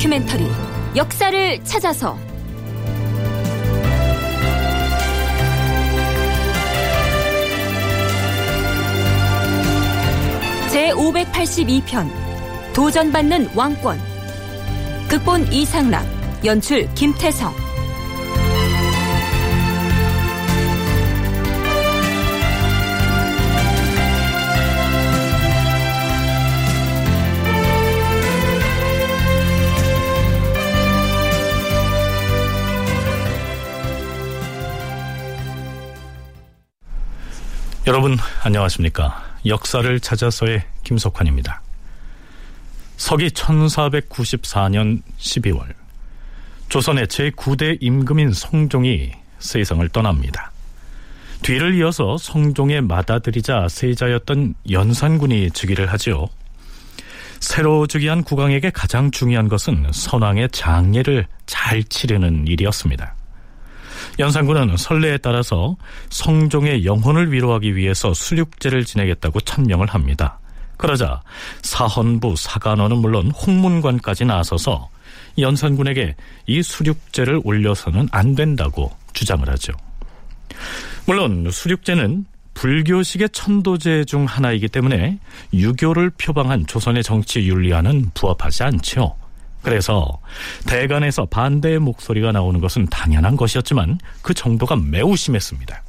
다큐멘터리 역사를 찾아서. 제 582편 도전받는 왕권. 극본 이상락 연출 김태성 여러분 안녕하십니까? 역사를 찾아서의 김석환입니다. 서기 1494년 12월 조선의 제9대 임금인 성종이 세상을 떠납니다. 뒤를 이어서 성종의 맏아들이자 세자였던 연산군이 즉위를 하지요. 새로 즉위한 국왕에게 가장 중요한 것은 선왕의 장례를 잘 치르는 일이었습니다. 연산군은 선례에 따라서 성종의 영혼을 위로하기 위해서 수륙제를 지내겠다고 천명을 합니다. 그러자 사헌부, 사관원은 물론 홍문관까지 나서서 연산군에게 이 수륙제를 올려서는 안 된다고 주장을 하죠. 물론 수륙제는 불교식의 천도제 중 하나이기 때문에 유교를 표방한 조선의 정치 윤리와는 부합하지 않죠. 그래서 대간에서 반대의 목소리가 나오는 것은 당연한 것이었지만 그 정도가 매우 심했습니다.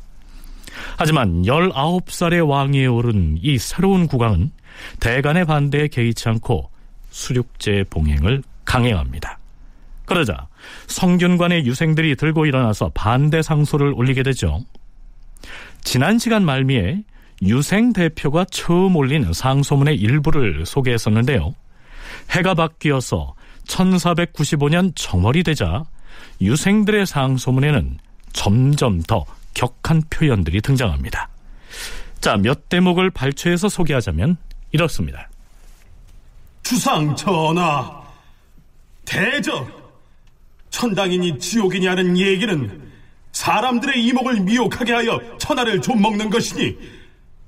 하지만 19살의 왕위에 오른 이 새로운 국왕은 대간의 반대에 개의치 않고 수륙제 봉행을 강행합니다. 그러자 성균관의 유생들이 들고 일어나서 반대 상소를 올리게 되죠. 지난 시간 말미에 유생 대표가 처음 올린 상소문의 일부를 소개했었는데요. 해가 바뀌어서 1495년 정월이 되자 유생들의 상소문에는 점점 더 격한 표현들이 등장합니다. 자, 몇 대목을 발췌해서 소개하자면 이렇습니다. 주상 전하, 대저, 천당이니 지옥이니 하는 얘기는 사람들의 이목을 미혹하게 하여 천하를 좀 먹는 것이니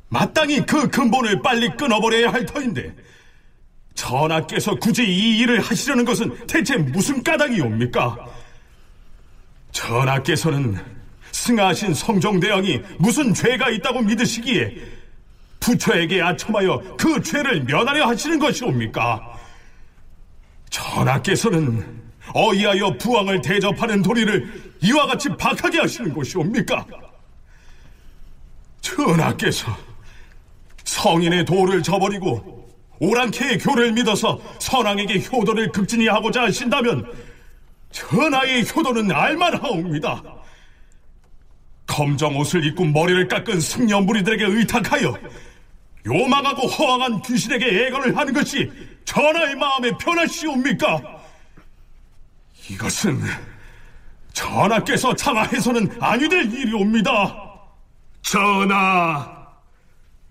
마땅히 그 근본을 빨리 끊어버려야 할 터인데 전하께서 굳이 이 일을 하시려는 것은 대체 무슨 까닭이옵니까? 전하께서는 승하신 성종대왕이 무슨 죄가 있다고 믿으시기에 부처에게 아첨하여 그 죄를 면하려 하시는 것이옵니까? 전하께서는 어이하여 부왕을 대접하는 도리를 이와 같이 박하게 하시는 것이옵니까? 전하께서 성인의 도를 저버리고 오랑캐의 교를 믿어서 선왕에게 효도를 극진히 하고자 하신다면 전하의 효도는 알만하옵니다. 검정 옷을 입고 머리를 깎은 승려 무리들에게 의탁하여 요망하고 허황한 귀신에게 애건을 하는 것이 전하의 마음에 편하시옵니까? 이것은 전하께서 장하해서는 아니 될 일이옵니다. 전하,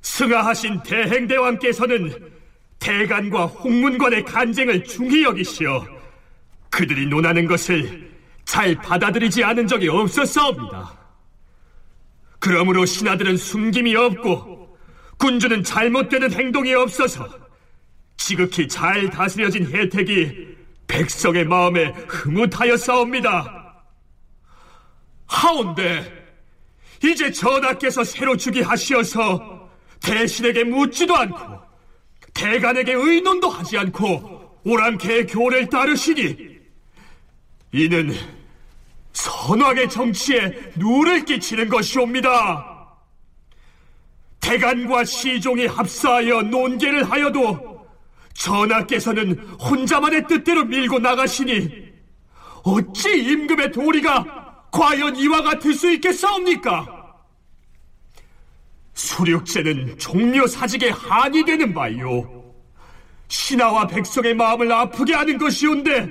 승하하신 대행대왕께서는 대간과 홍문관의 간쟁을 중히 여기시어 그들이 논하는 것을 잘 받아들이지 않은 적이 없었사옵니다. 그러므로 신하들은 숨김이 없고 군주는 잘못되는 행동이 없어서 지극히 잘 다스려진 혜택이 백성의 마음에 흐뭇하였사옵니다. 하온데 이제 전하께서 새로 즉위하시어서 대신에게 묻지도 않고 대간에게 의논도 하지 않고 오랑캐의 교를 따르시니 이는 선왕의 정치에 누를 끼치는 것이옵니다. 대간과 시종이 합사하여 논계를 하여도 전하께서는 혼자만의 뜻대로 밀고 나가시니 어찌 임금의 도리가 과연 이와 같을 수 있겠사옵니까? 수륙제는 종묘 사직에 한이 되는 바요. 신하와 백성의 마음을 아프게 하는 것이온데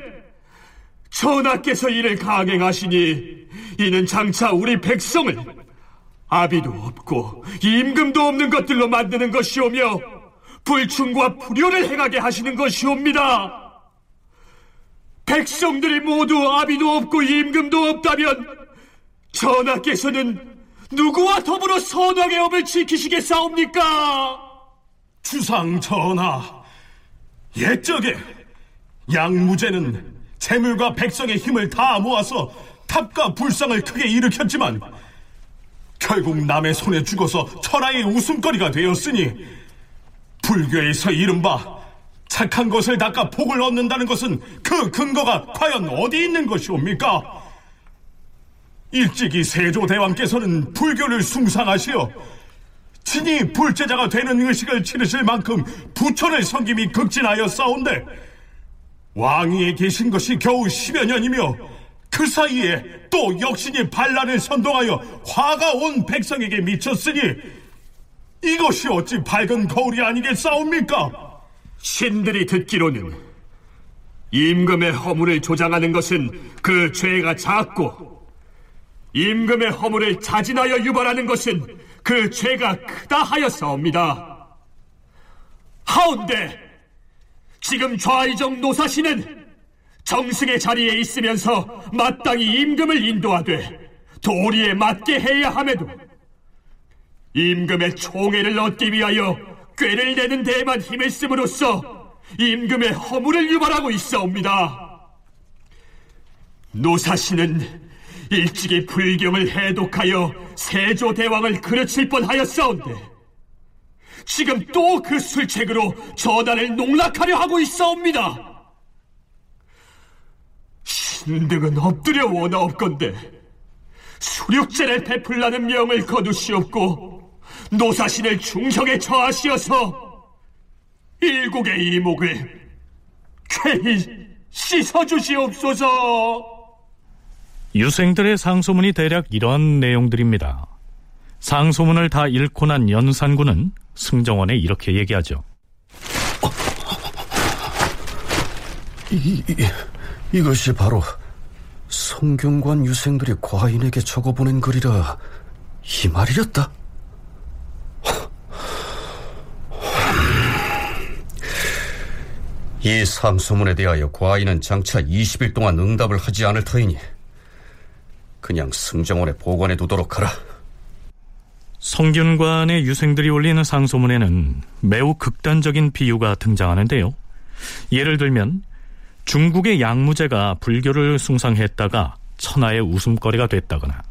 전하께서 이를 강행하시니 이는 장차 우리 백성을 아비도 없고 임금도 없는 것들로 만드는 것이오며 불충과 불효를 행하게 하시는 것이옵니다. 백성들이 모두 아비도 없고 임금도 없다면 전하께서는 누구와 더불어 선왕의 업을 지키시겠사옵니까? 주상 전하, 옛적에 양무제는 재물과 백성의 힘을 다 모아서 탑과 불상을 크게 일으켰지만 결국 남의 손에 죽어서 천하의 웃음거리가 되었으니 불교에서 이른바 착한 것을 닦아 복을 얻는다는 것은 그 근거가 과연 어디 있는 것이옵니까? 일찍이 세조대왕께서는 불교를 숭상하시어 친히 불제자가 되는 의식을 치르실 만큼 부처를 섬김이 극진하여 싸운데 왕위에 계신 것이 겨우 10여 년이며 그 사이에 또 역신이 반란을 선동하여 화가 온 백성에게 미쳤으니 이것이 어찌 밝은 거울이 아니겠사옵니까? 신들이 듣기로는 임금의 허물을 조장하는 것은 그 죄가 작고 임금의 허물을 자진하여 유발하는 것은 그 죄가 크다 하였사옵니다. 하운데 지금 좌이정 노사시는 정승의 자리에 있으면서 마땅히 임금을 인도하되 도리에 맞게 해야 함에도 임금의 총애를 얻기 위하여 꾀를 내는 데에만 힘을 쓰므로써 임금의 허물을 유발하고 있사옵니다. 노사시는 일찍이 불경을 해독하여 세조대왕을 그르칠 뻔하였사온데 지금 또 그 술책으로 전하를 농락하려 하고 있사옵니다. 신등은 엎드려 원하옵건데 수륙제를 베풀라는 명을 거두시옵고 노사신을 중형에 처하시어서 일국의 이목을 쾌히 씻어주시옵소서. 유생들의 상소문이 대략 이런 내용들입니다. 상소문을 다 읽고 난 연산군은 승정원에 이렇게 얘기하죠. 이, 이, 이것이 바로 성균관 유생들이 과인에게 적어보낸 글이라 이 말이었다. 이 상소문에 대하여 과인은 장차 20일 동안 응답을 하지 않을 터이니 그냥 승정원에 보관해 두도록 하라. 성균관의 유생들이 올리는 상소문에는 매우 극단적인 비유가 등장하는데요. 예를 들면 중국의 양무제가 불교를 숭상했다가 천하의 웃음거리가 됐다거나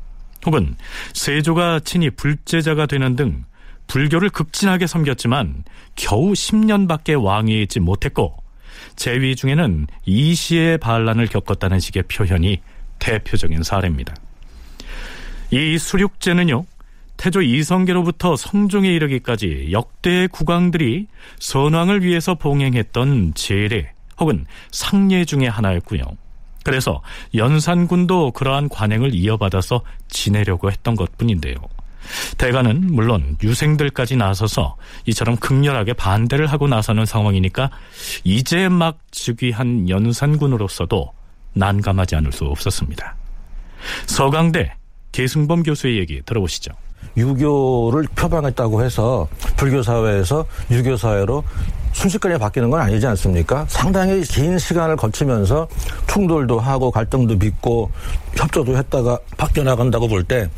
혹은 세조가 친히 불제자가 되는 등 불교를 극진하게 섬겼지만 겨우 10년밖에 왕위에 있지 못했고 재위 중에는 이시의 반란을 겪었다는 식의 표현이 대표적인 사례입니다. 이 수륙제는요, 태조 이성계로부터 성종에 이르기까지 역대의 국왕들이 선왕을 위해서 봉행했던 제례 혹은 상례 중의 하나였고요. 그래서 연산군도 그러한 관행을 이어받아서 지내려고 했던 것 뿐인데요. 대가는 물론 유생들까지 나서서 이처럼 극렬하게 반대를 하고 나서는 상황이니까 이제 막 즉위한 연산군으로서도 난감하지 않을 수 없었습니다. 서강대 계승범 교수의 얘기 들어보시죠. 유교를 표방했다고 해서 불교 사회에서 유교 사회로 순식간에 바뀌는 건 아니지 않습니까? 상당히 긴 시간을 거치면서 충돌도 하고 갈등도 빚고 협조도 했다가 바뀌어 나간다고 볼 때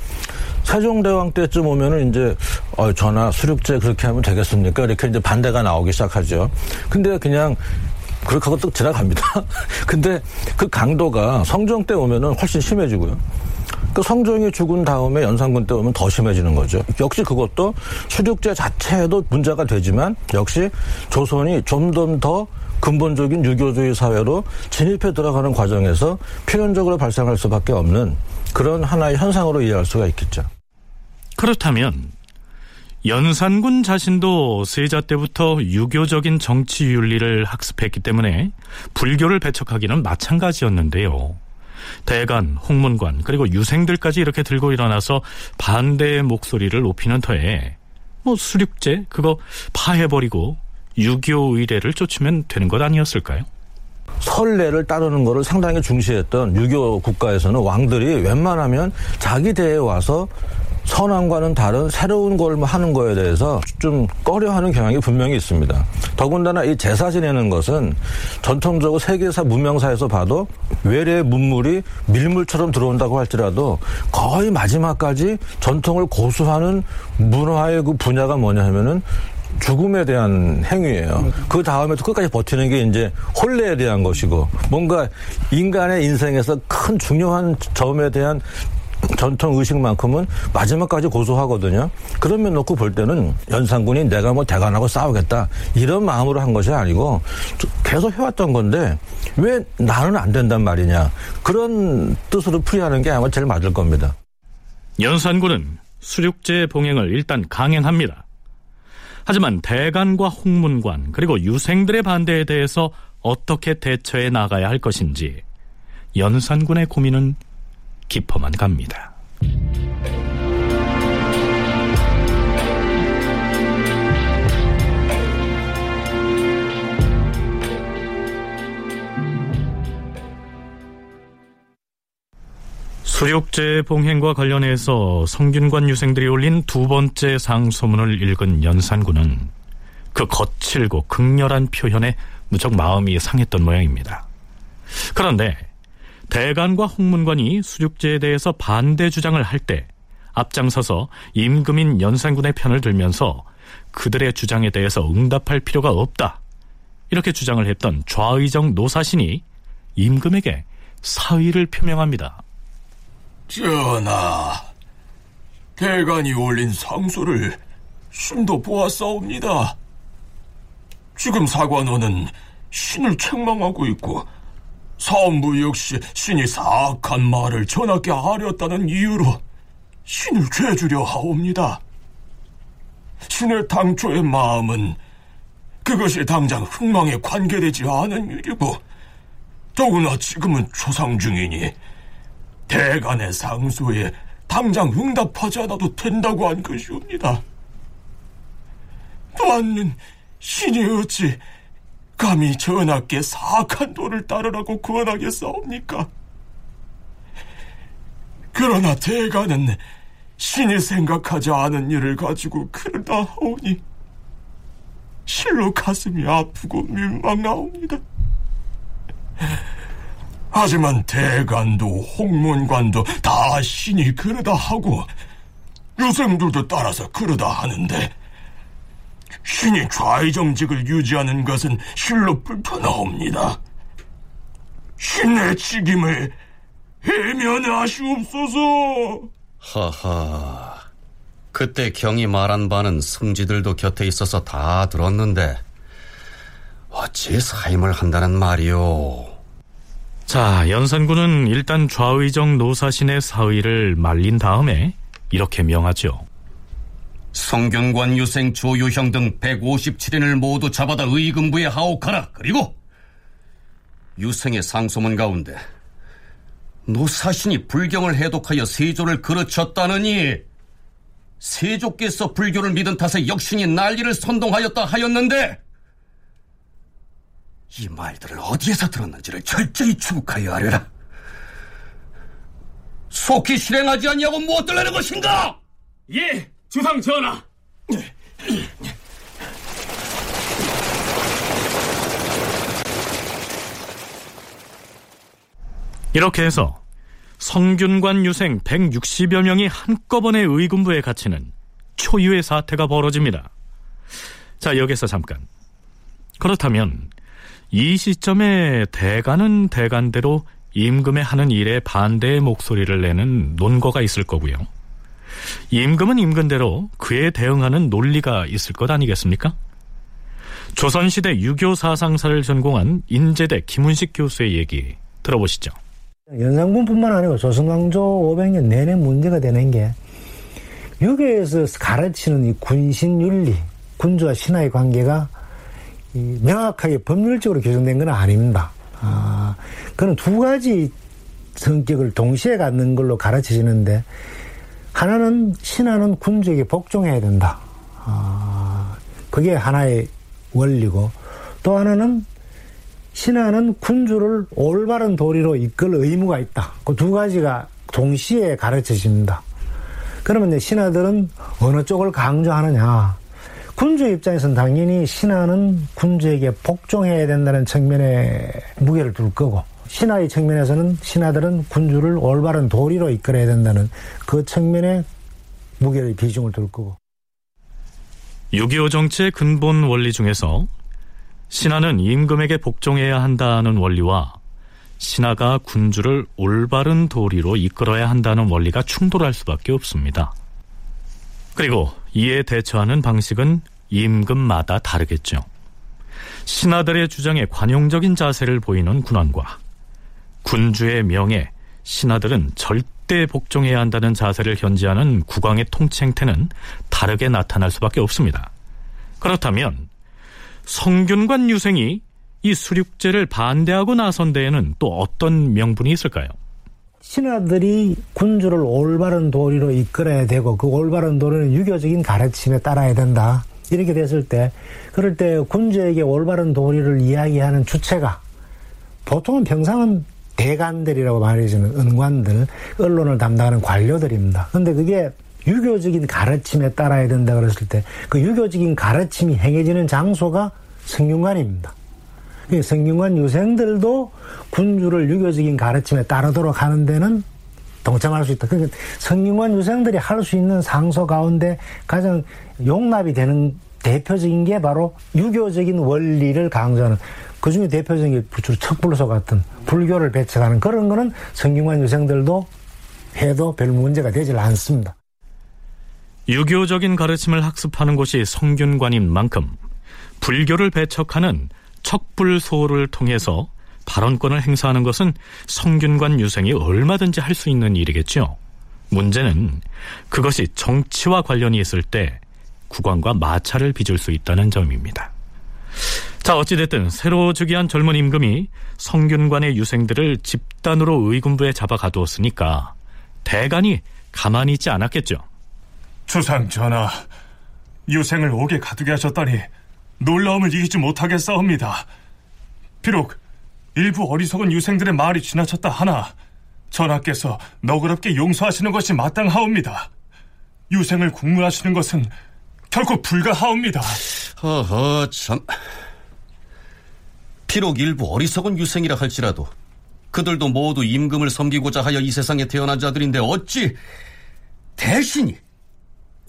세종대왕 때쯤 오면은 이제 어, 전하 수륙제 그렇게 하면 되겠습니까? 이렇게 이제 반대가 나오기 시작하죠. 근데 그냥 그렇게 하고 또 지나갑니다. 근데 그 강도가 성종 때 오면은 훨씬 심해지고요. 그 성종이 죽은 다음에 연산군 때 오면 더 심해지는 거죠. 역시 그것도 수륙제 자체도 문제가 되지만 역시 조선이 좀더 근본적인 유교주의 사회로 진입해 들어가는 과정에서 필연적으로 발생할 수밖에 없는 그런 하나의 현상으로 이해할 수가 있겠죠. 그렇다면 연산군 자신도 세자 때부터 유교적인 정치 윤리를 학습했기 때문에 불교를 배척하기는 마찬가지였는데요. 대간, 홍문관, 그리고 유생들까지 이렇게 들고 일어나서 반대의 목소리를 높이는 터에 뭐 수륙제 그거 파해버리고 유교 의례를 쫓으면 되는 것 아니었을까요? 설례를 따르는 것을 상당히 중시했던 유교 국가에서는 왕들이 웬만하면 자기 대에 와서 선왕과는 다른 새로운 걸뭐 하는 거에 대해서 좀 꺼려하는 경향이 분명히 있습니다. 더군다나 이 제사 지내는 것은 전통적으로 세계사 문명사에서 봐도 외래의 문물이 밀물처럼 들어온다고 할지라도 거의 마지막까지 전통을 고수하는 문화의 그 분야가 뭐냐 하면은 죽음에 대한 행위예요. 그 다음에도 끝까지 버티는 게 이제 혼례에 대한 것이고 뭔가 인간의 인생에서 큰 중요한 점에 대한 전통 의식만큼은 마지막까지 고수하거든요. 그런 면 놓고 볼 때는 연산군이 내가 뭐 대관하고 싸우겠다 이런 마음으로 한 것이 아니고 계속 해왔던 건데 왜 나는 안 된단 말이냐 그런 뜻으로 풀이하는 게 아마 제일 맞을 겁니다. 연산군은 수륙제 봉행을 일단 강행합니다. 하지만 대간과 홍문관 그리고 유생들의 반대에 대해서 어떻게 대처해 나가야 할 것인지 연산군의 고민은 깊어만 갑니다. 수륙제 봉행과 관련해서 성균관 유생들이 올린 두 번째 상소문을 읽은 연산군은 그 거칠고 극렬한 표현에 무척 마음이 상했던 모양입니다. 그런데 대간과 홍문관이 수륙제에 대해서 반대 주장을 할 때 앞장서서 임금인 연산군의 편을 들면서 그들의 주장에 대해서 응답할 필요가 없다. 이렇게 주장을 했던 좌의정 노사신이 임금에게 사의를 표명합니다. 전하, 대간이 올린 상소를 신도 보았사옵니다. 지금 사관원은 신을 책망하고 있고 사원부 역시 신이 사악한 말을 전하께 아렸다는 이유로 신을 죄주려 하옵니다. 신의 당초의 마음은 그것이 당장 흥망에 관계되지 않은 일이고 더구나 지금은 초상 중이니 대간의 상소에 당장 응답하지 않아도 된다고 한 것이옵니다. 또한 신이 어찌 감히 전하께 사악한 도를 따르라고 권하겠사옵니까? 그러나 대가는 신이 생각하지 않은 일을 가지고 그러다 하오니 실로 가슴이 아프고 민망하옵니다. 하지만 대간도 홍문관도 다 신이 그러다 하고 유생들도 따라서 그러다 하는데 신이 좌의정직을 유지하는 것은 실로 불편하옵니다. 신의 책임을 해면하시옵소서. 하하. 그때 경이 말한 바는 승지들도 곁에 있어서 다 들었는데 어찌 사임을 한다는 말이오. 자, 연산군은 일단 좌의정 노사신의 사의를 말린 다음에 이렇게 명하죠. 성균관 유생 조유형 등 157인을 모두 잡아다 의금부에 하옥하라. 그리고 유생의 상소문 가운데 노사신이 불경을 해독하여 세조를 그르쳤다느니 세조께서 불교를 믿은 탓에 역신이 난리를 선동하였다 하였는데 이 말들을 어디에서 들었는지를 철저히 추국하여 하려라. 속히 실행하지 아니하고 무엇들 하는 것인가? 예, 주상 전하. 이렇게 해서 성균관 유생 160여 명이 한꺼번에 의군부에 갇히는 초유의 사태가 벌어집니다. 자, 여기서 잠깐. 그렇다면 이 시점에 대간은 대간대로 임금의 하는 일에 반대의 목소리를 내는 논거가 있을 거고요. 임금은 임금대로 그에 대응하는 논리가 있을 것 아니겠습니까? 조선시대 유교 사상사를 전공한 인제대 김훈식 교수의 얘기 들어보시죠. 연산군뿐만 아니고 조선왕조 500년 내내 문제가 되는 게 유교에서 가르치는 이 군신윤리, 군주와 신하의 관계가 명확하게 법률적으로 규정된 건 아닙니다. 아, 그는 두 가지 성격을 동시에 갖는 걸로 가르쳐지는데 하나는 신하는 군주에게 복종해야 된다. 아, 그게 하나의 원리고 또 하나는 신하는 군주를 올바른 도리로 이끌 의무가 있다. 그 두 가지가 동시에 가르쳐집니다. 그러면 이제 신하들은 어느 쪽을 강조하느냐? 군주 입장에서는 당연히 신하는 군주에게 복종해야 된다는 측면에 무게를 둘 거고 신하의 측면에서는 신하들은 군주를 올바른 도리로 이끌어야 된다는 그 측면에 무게를 비중을 둘 거고 6.25 정치의 근본 원리 중에서 신하는 임금에게 복종해야 한다는 원리와 신하가 군주를 올바른 도리로 이끌어야 한다는 원리가 충돌할 수밖에 없습니다. 그리고 이에 대처하는 방식은 임금마다 다르겠죠. 신하들의 주장에 관용적인 자세를 보이는 군왕과 군주의 명예, 신하들은 절대 복종해야 한다는 자세를 현지하는 국왕의 통치 행태는 다르게 나타날 수밖에 없습니다. 그렇다면 성균관 유생이 이 수륙제를 반대하고 나선 데에는 또 어떤 명분이 있을까요? 신하들이 군주를 올바른 도리로 이끌어야 되고 그 올바른 도리는 유교적인 가르침에 따라야 된다. 이렇게 됐을 때 그럴 때 군주에게 올바른 도리를 이야기하는 주체가 보통은 평상은 대관들이라고 말해주는 은관들, 언론을 담당하는 관료들입니다. 근데 그게 유교적인 가르침에 따라야 된다 그랬을 때 그 유교적인 가르침이 행해지는 장소가 성균관입니다. 성균관 유생들도 군주를 유교적인 가르침에 따르도록 하는 데는 동참할 수 있다. 그러니까 성균관 유생들이 할 수 있는 상소 가운데 가장 용납이 되는 대표적인 게 바로 유교적인 원리를 강조하는 그 중에 대표적인 게 주로 척불소 같은 불교를 배척하는 그런 거는 성균관 유생들도 해도 별 문제가 되질 않습니다. 유교적인 가르침을 학습하는 곳이 성균관인 만큼 불교를 배척하는 척불소를 통해서 발언권을 행사하는 것은 성균관 유생이 얼마든지 할 수 있는 일이겠죠. 문제는 그것이 정치와 관련이 있을 때 국왕과 마찰을 빚을 수 있다는 점입니다. 자, 어찌됐든 새로 즉위한 젊은 임금이 성균관의 유생들을 집단으로 의군부에 잡아 가두었으니까 대간이 가만히 있지 않았겠죠. 주상 전하, 유생을 옥에 가두게 하셨다니 놀라움을 이기지 못하겠사옵니다. 비록 일부 어리석은 유생들의 말이 지나쳤다 하나 전하께서 너그럽게 용서하시는 것이 마땅하옵니다. 유생을 국문하시는 것은 결코 불가하옵니다. 허허 참. 비록 일부 어리석은 유생이라 할지라도 그들도 모두 임금을 섬기고자 하여 이 세상에 태어난 자들인데 어찌 대신이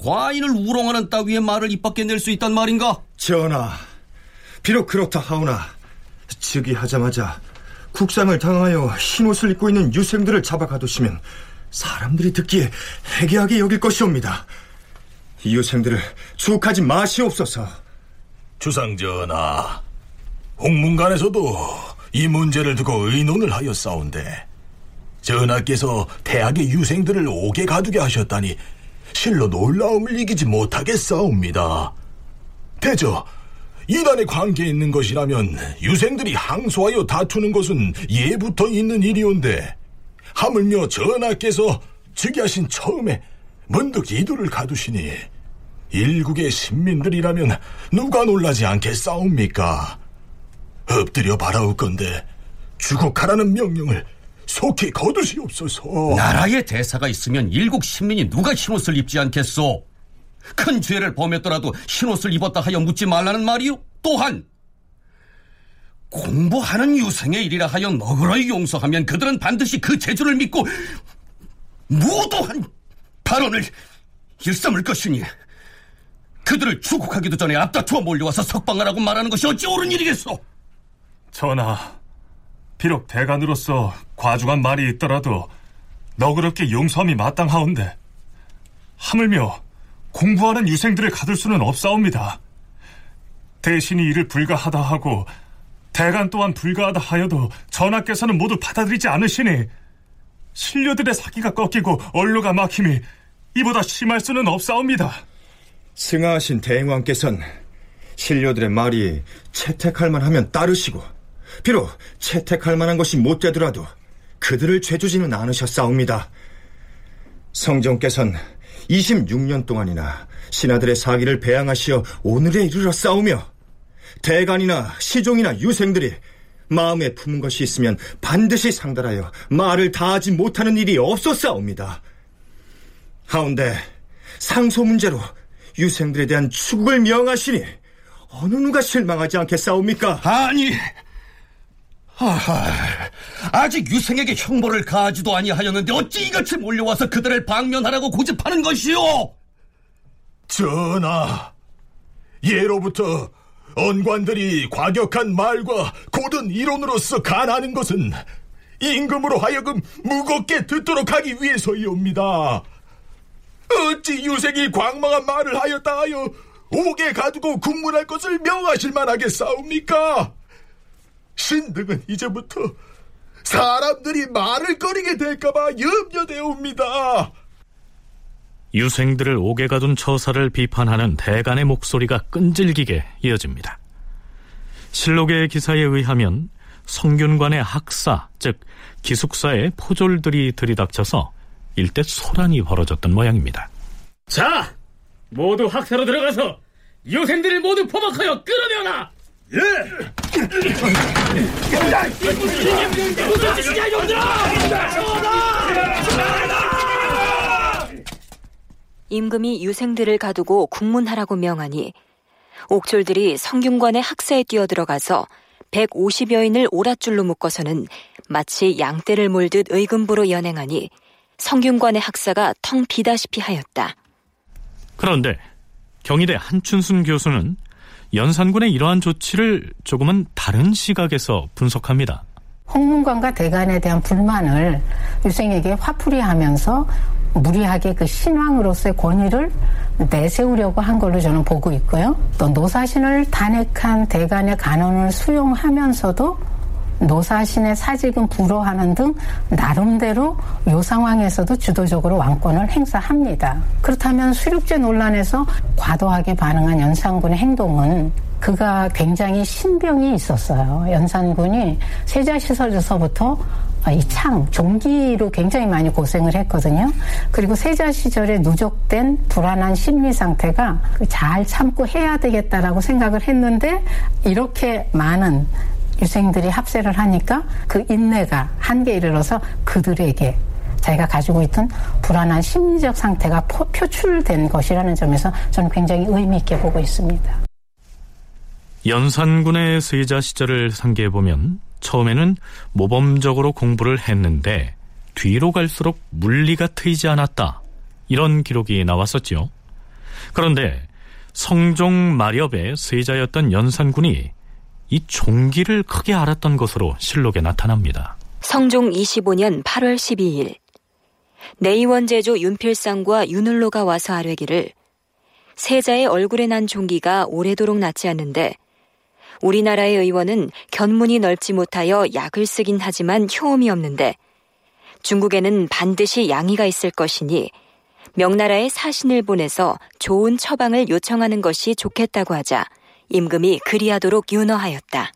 과인을 우롱하는 따위의 말을 입 밖에 낼 수 있단 말인가? 전하, 비록 그렇다 하오나 즉위하자마자 국상을 당하여 흰옷을 입고 있는 유생들을 잡아 가두시면 사람들이 듣기에 해괴하게 여길 것이옵니다. 이 유생들을 주옥하지 마시옵소서. 주상 전하, 홍문관에서도 이 문제를 두고 의논을 하였사온데 전하께서 대학의 유생들을 옥에 가두게 하셨다니 실로 놀라움을 이기지 못하겠사옵니다. 대저 이단에 관계 있는 것이라면 유생들이 항소하여 다투는 것은 예부터 있는 일이온데 하물며 전하께서 즉위하신 처음에 문득 이들을 가두시니 일국의 신민들이라면 누가 놀라지 않겠사옵니까? 엎드려 바라올 건데 주국하라는 명령을 속히 거두시옵소서. 나라의 대사가 있으면 일국 신민이 누가 흰옷을 입지 않겠소? 큰 죄를 범했더라도 흰옷을 입었다 하여 묻지 말라는 말이요. 또한 공부하는 유생의 일이라 하여 너그러이 용서하면 그들은 반드시 그 재주를 믿고 무도한 발언을 일삼을 것이니 그들을 추국하기도 전에 앞다투어 몰려와서 석방하라고 말하는 것이 어찌 옳은 일이겠소? 전하, 비록 대간으로서 과중한 말이 있더라도 너그럽게 용서함이 마땅하온데 하물며 공부하는 유생들을 가둘 수는 없사옵니다. 대신이 이를 불가하다 하고 대간 또한 불가하다 하여도 전하께서는 모두 받아들이지 않으시니 신료들의 사기가 꺾이고 언로가 막힘이 이보다 심할 수는 없사옵니다. 승하하신 대행왕께선 신료들의 말이 채택할 만하면 따르시고 비록 채택할 만한 것이 못 되더라도 그들을 죄주지는 않으셨사옵니다. 성정께선 26년 동안이나 신하들의 사기를 배양하시어 오늘에 이르러 싸우며 대간이나 시종이나 유생들이 마음에 품은 것이 있으면 반드시 상달하여 말을 다하지 못하는 일이 없었사옵니다. 하운데 상소 문제로 유생들에 대한 추국을 명하시니 어느 누가 실망하지 않겠사옵니까? 아니, 하하, 아직 유생에게 형벌을 가하지도 아니하였는데 어찌 이같이 몰려와서 그들을 방면하라고 고집하는 것이오? 전하, 예로부터 언관들이 과격한 말과 고든 이론으로서 간하는 것은 임금으로 하여금 무겁게 듣도록 하기 위해서이옵니다. 어찌 유생이 광망한 말을 하였다 하여 옥에 가두고 군문할 것을 명하실 만하겠사옵니까? 신등은 이제부터 사람들이 말을 꺼리게 될까봐 염려되옵니다. 유생들을 옥에 가둔 처사를 비판하는 대간의 목소리가 끈질기게 이어집니다. 실록의 기사에 의하면 성균관의 학사, 즉 기숙사의 포졸들이 들이닥쳐서 일대 소란이 벌어졌던 모양입니다. 자, 모두 학사로 들어가서 유생들을 모두 포박하여 끌어내어라! 예! 임금이 유생들을 가두고 국문하라고 명하니 옥졸들이 성균관의 학사에 뛰어들어가서 150여인을 오랏줄로 묶어서는 마치 양떼를 몰듯 의금부로 연행하니 성균관의 학사가 텅 비다시피 하였다. 그런데 경희대 한춘순 교수는 연산군의 이러한 조치를 조금은 다른 시각에서 분석합니다. 홍문관과 대간에 대한 불만을 유생에게 화풀이하면서 무리하게 그 신왕으로서의 권위를 내세우려고 한 걸로 저는 보고 있고요. 또 노사신을 단핵한 대간의 간언을 수용하면서도 노사신의 사직은 불허하는 등 나름대로 요 상황에서도 주도적으로 왕권을 행사합니다. 그렇다면 수륙제 논란에서 과도하게 반응한 연산군의 행동은 그가 굉장히 신병이 있었어요. 연산군이 세자 시설에서부터 이 창, 종기로 굉장히 많이 고생을 했거든요. 그리고 세자 시절에 누적된 불안한 심리 상태가 잘 참고 해야 되겠다라고 생각을 했는데 이렇게 많은 유생들이 합세를 하니까 그 인내가 한계에 이르러서 그들에게 자기가 가지고 있던 불안한 심리적 상태가 표출된 것이라는 점에서 저는 굉장히 의미 있게 보고 있습니다. 연산군의 세자 시절을 상기해 보면 처음에는 모범적으로 공부를 했는데 뒤로 갈수록 물리가 트이지 않았다. 이런 기록이 나왔었지요. 그런데 성종 마렵의 세자였던 연산군이 이 종기를 크게 알았던 것으로 실록에 나타납니다. 성종 25년 8월 12일 내의원 제조 윤필상과 윤을로가 와서 아뢰기를 세자의 얼굴에 난 종기가 오래도록 낫지 않는데 우리나라의 의원은 견문이 넓지 못하여 약을 쓰긴 하지만 효험이 없는데 중국에는 반드시 양의가 있을 것이니 명나라에 사신을 보내서 좋은 처방을 요청하는 것이 좋겠다고 하자 임금이 그리하도록 윤허하였다.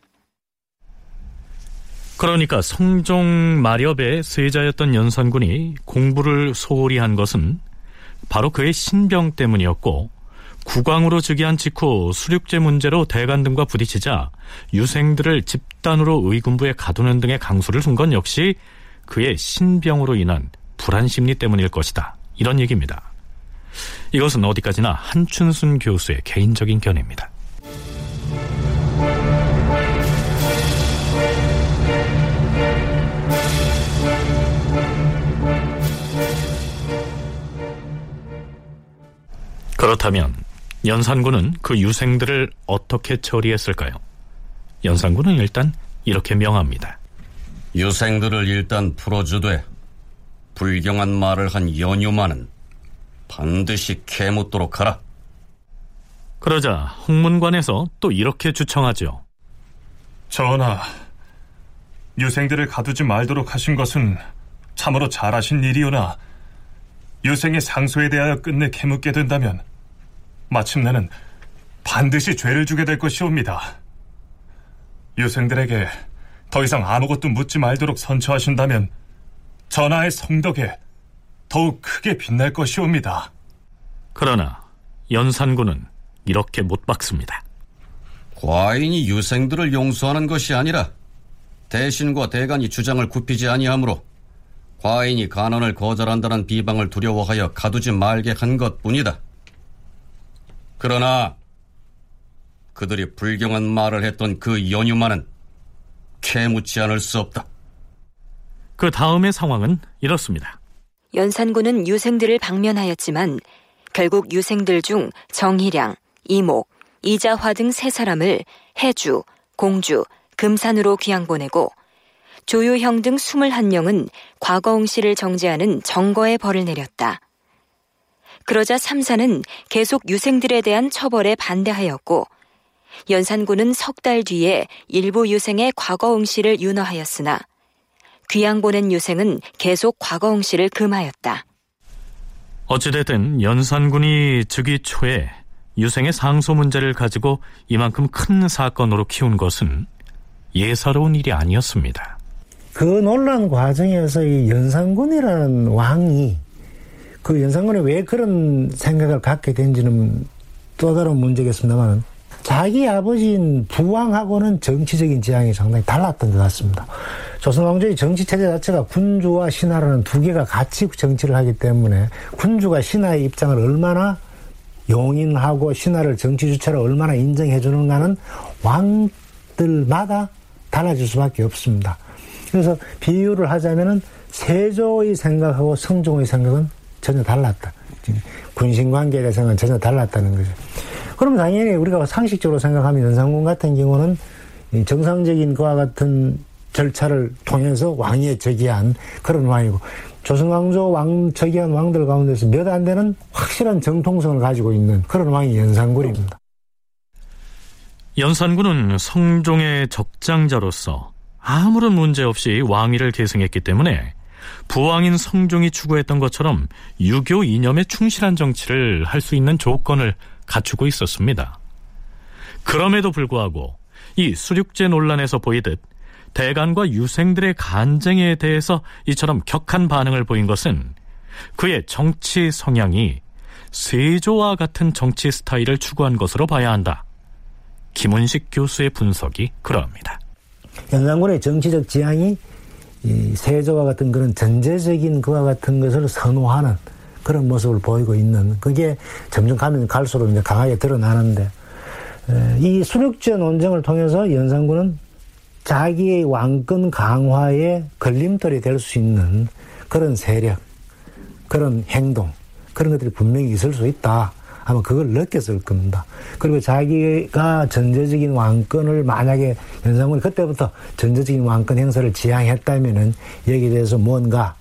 그러니까 성종 마렵의 세자였던 연산군이 공부를 소홀히 한 것은 바로 그의 신병 때문이었고 국왕으로 즉위한 직후 수륙제 문제로 대간 등과 부딪히자 유생들을 집단으로 의군부에 가두는 등의 강수를 둔 건 역시 그의 신병으로 인한 불안 심리 때문일 것이다. 이런 얘기입니다. 이것은 어디까지나 한춘순 교수의 개인적인 견해입니다. 그렇다면 연산군은 그 유생들을 어떻게 처리했을까요? 연산군은 일단 이렇게 명합니다. 유생들을 일단 풀어주되 불경한 말을 한 연유만은 반드시 캐묻도록 하라. 그러자 홍문관에서 또 이렇게 주청하죠. 전하, 유생들을 가두지 말도록 하신 것은 참으로 잘하신 일이오나 유생의 상소에 대하여 끝내 캐묻게 된다면 마침내는 반드시 죄를 주게 될 것이옵니다. 유생들에게 더 이상 아무것도 묻지 말도록 선처하신다면 전하의 성덕에 더욱 크게 빛날 것이옵니다. 그러나 연산군은 이렇게 못 박습니다. 과인이 유생들을 용서하는 것이 아니라 대신과 대간이 주장을 굽히지 아니하므로 과인이 간언을 거절한다는 비방을 두려워하여 가두지 말게 한 것뿐이다. 그러나 그들이 불경한 말을 했던 그 연유만은 캐묻지 않을 수 없다. 그 다음의 상황은 이렇습니다. 연산군은 유생들을 방면하였지만 결국 유생들 중 정희량, 이목, 이자화 등 세 사람을 해주, 공주, 금산으로 귀양 보내고 조유형 등 21명은 과거옹씨를 정지하는 정거의 벌을 내렸다. 그러자 삼사는 계속 유생들에 대한 처벌에 반대하였고 연산군은 석 달 뒤에 일부 유생의 과거옹씨를 윤허하였으나 귀양 보낸 유생은 계속 과거옹씨를 금하였다. 어찌됐든 연산군이 즉위 초에 유생의 상소 문제를 가지고 이만큼 큰 사건으로 키운 것은 예사로운 일이 아니었습니다. 그 논란 과정에서 이 연산군이라는 왕이 그 연산군이 왜 그런 생각을 갖게 된지는 또 다른 문제겠습니다만 자기 아버지인 부왕하고는 정치적인 지향이 상당히 달랐던 것 같습니다. 조선왕조의 정치 체제 자체가 군주와 신하라는 두 개가 같이 정치를 하기 때문에 군주가 신하의 입장을 얼마나 용인하고 신하를 정치 주체로 얼마나 인정해 주는가는 왕들마다 달라질 수밖에 없습니다. 그래서 비유를 하자면은 세조의 생각하고 성종의 생각은 전혀 달랐다. 군신 관계에 대해서는 전혀 달랐다는 거죠. 그럼 당연히 우리가 상식적으로 생각하면 연산군 같은 경우는 정상적인 그와 같은 절차를 통해서 왕위에 즉위한 그런 왕이고 조선왕조 왕 즉위한 왕들 가운데서 몇 안 되는 확실한 정통성을 가지고 있는 그런 왕이 연산군입니다. 연산군은 성종의 적장자로서 아무런 문제 없이 왕위를 계승했기 때문에 부왕인 성종이 추구했던 것처럼 유교 이념에 충실한 정치를 할 수 있는 조건을 갖추고 있었습니다. 그럼에도 불구하고 이 수륙제 논란에서 보이듯 대간과 유생들의 간쟁에 대해서 이처럼 격한 반응을 보인 것은 그의 정치 성향이 세조와 같은 정치 스타일을 추구한 것으로 봐야 한다. 김은식 교수의 분석이 그러합니다. 연산군의 정치적 지향이 세조와 같은 그런 전제적인 그와 같은 것을 선호하는 그런 모습을 보이고 있는 그게 점점 가면 갈수록 이제 강하게 드러나는데 이 수륙제 논쟁을 통해서 연산군은 자기의 왕권 강화에 걸림돌이 될 수 있는 그런 세력, 그런 행동, 그런 것들이 분명히 있을 수 있다. 아마 그걸 느꼈을 겁니다. 그리고 자기가 전제적인 왕권을 만약에 연산군이 그때부터 전제적인 왕권 행사를 지향했다면은 여기에 대해서 뭔가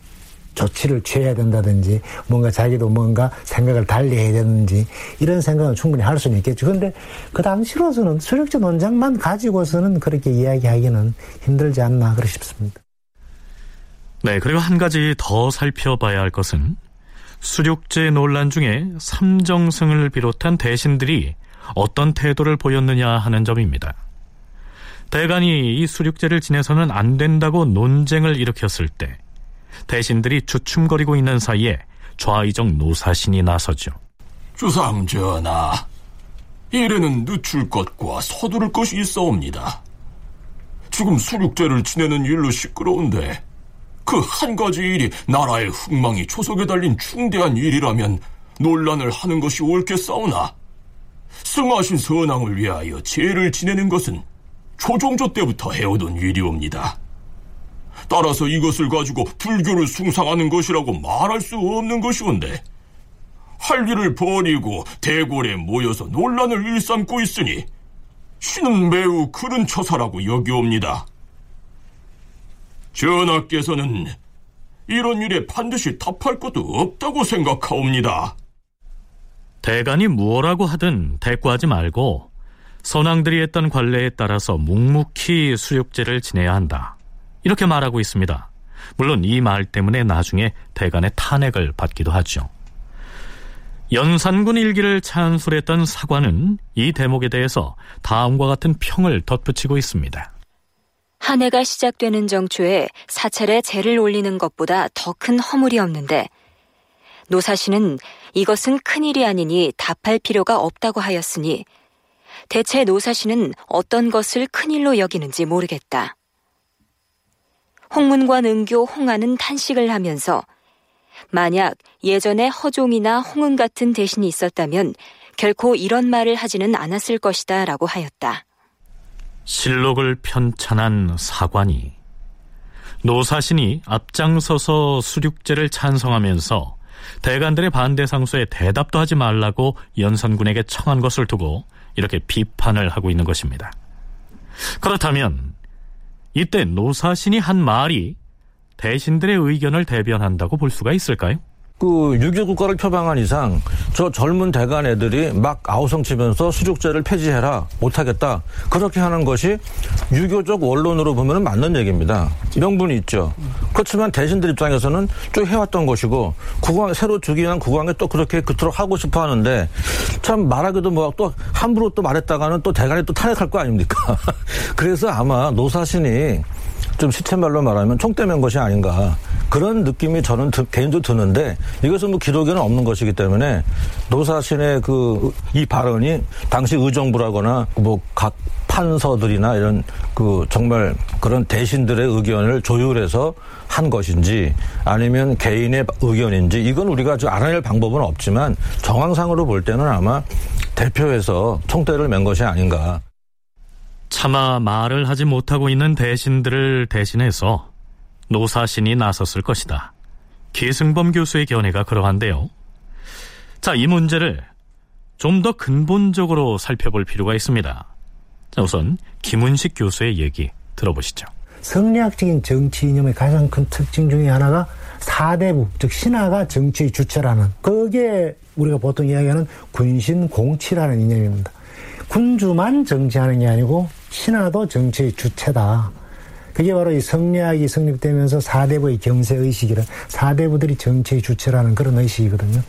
조치를 취해야 된다든지 뭔가 자기도 뭔가 생각을 달리 해야 되는지 이런 생각은 충분히 할 수는 있겠죠. 그런데 그 당시로서는 수력적 논장만 가지고서는 그렇게 이야기하기는 힘들지 않나 그러 싶습니다. 네, 그리고 한 가지 더 살펴봐야 할 것은 수륙제 논란 중에 삼정승을 비롯한 대신들이 어떤 태도를 보였느냐 하는 점입니다. 대간이 이 수륙제를 지내서는 안 된다고 논쟁을 일으켰을 때 대신들이 주춤거리고 있는 사이에 좌의정 노사신이 나서죠. 주상 전하, 이래는 늦출 것과 서두를 것이 있어옵니다. 지금 수륙제를 지내는 일로 시끄러운데 그 한 가지 일이 나라의 흥망이 초석에 달린 중대한 일이라면 논란을 하는 것이 옳겠사오나 승하신 선왕을 위하여 제를 지내는 것은 조종조 때부터 해오던 일이옵니다. 따라서 이것을 가지고 불교를 숭상하는 것이라고 말할 수 없는 것이온데 할 일을 버리고 대궐에 모여서 논란을 일삼고 있으니 신은 매우 그른 처사라고 여기옵니다. 전하께서는 이런 일에 반드시 답할 것도 없다고 생각하옵니다. 대간이 무엇라고 하든 대꾸하지 말고 선왕들이 했던 관례에 따라서 묵묵히 수육제를 지내야 한다. 이렇게 말하고 있습니다. 물론 이 말 때문에 나중에 대간의 탄핵을 받기도 하죠. 연산군 일기를 찬술했던 사관은 이 대목에 대해서 다음과 같은 평을 덧붙이고 있습니다. 한 해가 시작되는 정초에 사찰에 재를 올리는 것보다 더 큰 허물이 없는데 노사시는 이것은 큰일이 아니니 답할 필요가 없다고 하였으니 대체 노사시는 어떤 것을 큰일로 여기는지 모르겠다. 홍문관 은교 홍하는 탄식을 하면서 만약 예전에 허종이나 홍은 같은 대신이 있었다면 결코 이런 말을 하지는 않았을 것이다 라고 하였다. 실록을 편찬한 사관이 노사신이 앞장서서 수륙제를 찬성하면서 대간들의 반대 상소에 대답도 하지 말라고 연산군에게 청한 것을 두고 이렇게 비판을 하고 있는 것입니다. 그렇다면 이때 노사신이 한 말이 대신들의 의견을 대변한다고 볼 수가 있을까요? 그 유교 국가를 표방한 이상 저 젊은 대간 애들이 막 아우성 치면서 수족제를 폐지해라 못하겠다 그렇게 하는 것이 유교적 원론으로 보면 맞는 얘기입니다. 명분이 있죠. 그렇지만 대신들 입장에서는 쭉 해왔던 것이고 국왕 새로 주기한 국왕이 또 그렇게 그토록 하고 싶어 하는데 참 말하기도 뭐 또 함부로 또 말했다가는 또 대간이 또 탄핵할 거 아닙니까? 그래서 아마 노사신이 좀 시체말로 말하면 총대면 것이 아닌가 그런 느낌이 저는 개인적으로 드는데 이것은 뭐 기록에는 없는 것이기 때문에 노사신의 그 이 발언이 당시 의정부라거나 뭐 각 판서들이나 이런 그 정말 그런 대신들의 의견을 조율해서 한 것인지 아니면 개인의 의견인지 이건 우리가 좀 알아낼 방법은 없지만 정황상으로 볼 때는 아마 대표해서 총대를 맨 것이 아닌가. 차마 말을 하지 못하고 있는 대신들을 대신해서 노사신이 나섰을 것이다. 계승범 교수의 견해가 그러한데요. 자, 이 문제를 좀 더 근본적으로 살펴볼 필요가 있습니다. 자, 우선 김은식 교수의 얘기 들어보시죠. 성리학적인 정치 이념의 가장 큰 특징 중에 하나가 사대부, 즉 신하가 정치의 주체라는 그게 우리가 보통 이야기하는 군신 공치라는 이념입니다. 군주만 정치하는 게 아니고 신하도 정치의 주체다. 그게 바로 이 성리학이 성립되면서 사대부의 경세의식이라 사대부들이 정치의 주체라는 그런 의식이거든요.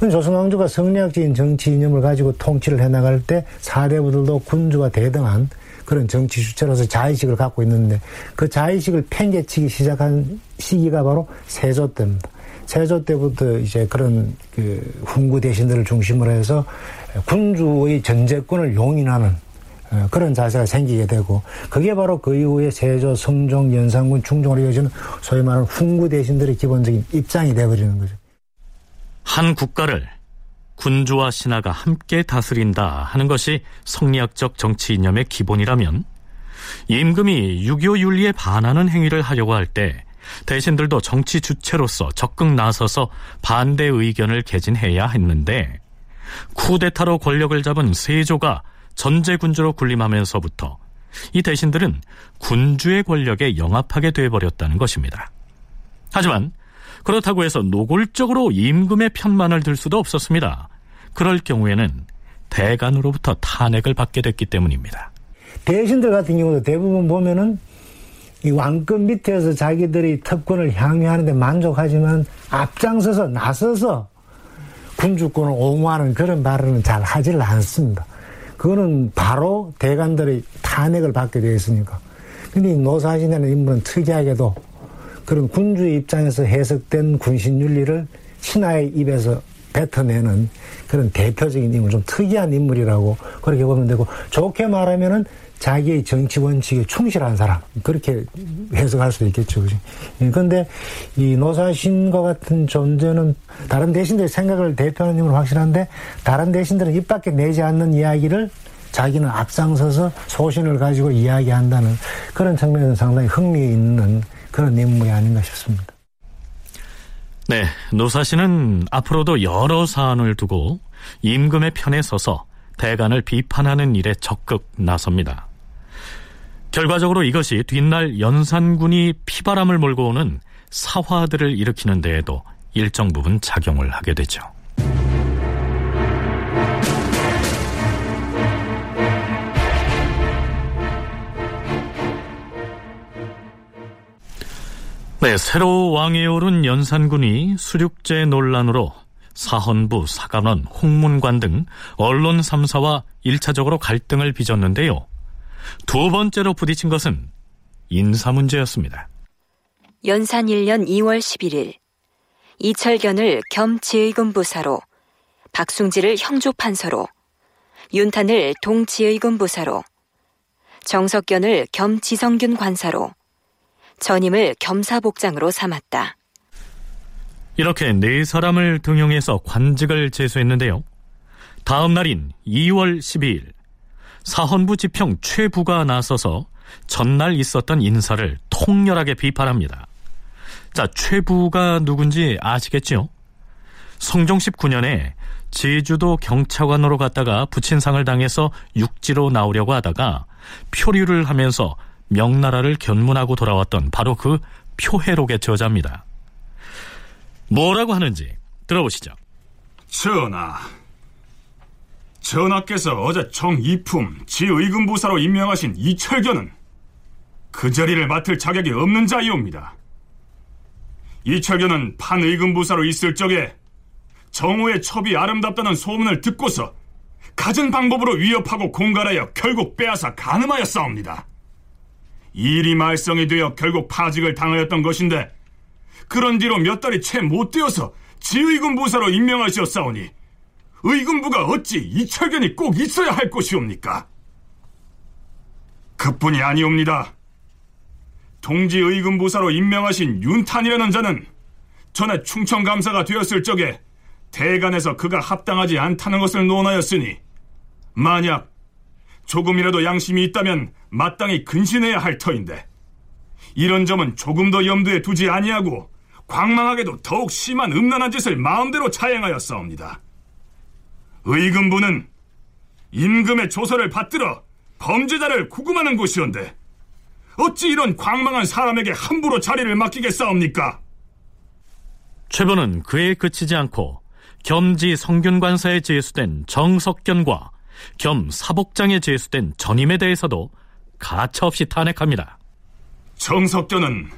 조선왕조가 성리학적인 정치 이념을 가지고 통치를 해나갈 때 사대부들도 군주와 대등한 그런 정치 주체로서 자의식을 갖고 있는데 그 자의식을 팽개치기 시작한 시기가 바로 세조 때입니다. 세조 때부터 이제 그런 그 훈구 대신들을 중심으로 해서 군주의 전제권을 용인하는 어, 그런 자세가 생기게 되고 그게 바로 그 이후에 세조, 성종, 연산군, 충종으로 이어지는 소위 말하는 훈구 대신들의 기본적인 입장이 되어버리는 거죠. 한 국가를 군주와 신하가 함께 다스린다 하는 것이 성리학적 정치 이념의 기본이라면 임금이 유교 윤리에 반하는 행위를 하려고 할 때 대신들도 정치 주체로서 적극 나서서 반대 의견을 개진해야 했는데 쿠데타로 권력을 잡은 세조가 전제군주로 군림하면서부터 이 대신들은 군주의 권력에 영합하게 돼버렸다는 것입니다. 하지만 그렇다고 해서 노골적으로 임금의 편만을 들 수도 없었습니다. 그럴 경우에는 대간으로부터 탄핵을 받게 됐기 때문입니다. 대신들 같은 경우도 대부분 보면은 이 왕권 밑에서 자기들이 특권을 향유하는데 만족하지만 앞장서서 나서서 군주권을 옹호하는 그런 발언은 잘 하질 않습니다. 그거는 바로 대관들의 탄핵을 받게 되어 있으니까. 근데 이 노사신이라는 인물은 특이하게도 그런 군주의 입장에서 해석된 군신윤리를 신하의 입에서 뱉어내는 그런 대표적인 인물, 좀 특이한 인물이라고 그렇게 보면 되고, 좋게 말하면은 자기의 정치 원칙에 충실한 사람 그렇게 해석할 수도 있겠죠. 그런데 이 노사신과 같은 존재는 다른 대신들의 생각을 대표하는 힘은 확실한데 다른 대신들은 입 밖에 내지 않는 이야기를 자기는 앞장서서 소신을 가지고 이야기한다는 그런 측면에서 상당히 흥미 있는 그런 인물이 아닌가 싶습니다. 네, 노사신은 앞으로도 여러 사안을 두고 임금의 편에 서서 대간을 비판하는 일에 적극 나섭니다. 결과적으로 이것이 뒷날 연산군이 피바람을 몰고 오는 사화들을 일으키는 데에도 일정 부분 작용을 하게 되죠. 네, 새로 왕에 오른 연산군이 수륙제 논란으로 사헌부, 사관원, 홍문관 등 언론 3사와 1차적으로 갈등을 빚었는데요. 두 번째로 부딪힌 것은 인사 문제였습니다. 연산 1년 2월 11일 이철견을 겸 지의금 부사로 박숭지를 형조 판서로 윤탄을 동지의군 부사로, 정석견을 겸 지성균 관사로, 전임을 겸사복장으로 삼았다. 이렇게 네 사람을 등용해서 관직을 제수했는데요. 다음 날인 2월 12일 사헌부 지평 최부가 나서서 전날 있었던 인사를 통렬하게 비판합니다. 자, 최부가 누군지 아시겠지요? 성종 19년에 제주도 경차관으로 갔다가 부친상을 당해서 육지로 나오려고 하다가 표류를 하면서 명나라를 견문하고 돌아왔던 바로 그 표해록의 저자입니다. 뭐라고 하는지 들어보시죠. 전하, 전하께서 어제 정이품 지의금부사로 임명하신 이철견은 그 자리를 맡을 자격이 없는 자이옵니다. 이철견은 판의금부사로 있을 적에 정오의 첩이 아름답다는 소문을 듣고서 갖은 방법으로 위협하고 공갈하여 결국 빼앗아 가늠하였사옵니다. 일이 말썽이 되어 결국 파직을 당하였던 것인데 그런 뒤로 몇 달이 채 못 되어서 지의군 부사로 임명하셨사오니 의군부가 어찌 이철견이 꼭 있어야 할 것이옵니까? 그뿐이 아니옵니다. 동지 의군부사로 임명하신 윤탄이라는 자는 전에 충청감사가 되었을 적에 대간에서 그가 합당하지 않다는 것을 논하였으니 만약 조금이라도 양심이 있다면 마땅히 근신해야 할 터인데 이런 점은 조금 더 염두에 두지 아니하고 광망하게도 더욱 심한 음란한 짓을 마음대로 자행하였사옵니다. 의금부는 임금의 조서를 받들어 범죄자를 구금하는 곳이온데 어찌 이런 광망한 사람에게 함부로 자리를 맡기겠사옵니까? 최보는 그에 그치지 않고 겸지 성균관사에 제수된 정석견과 겸 사복장에 제수된 전임에 대해서도 가차없이 탄핵합니다. 정석견은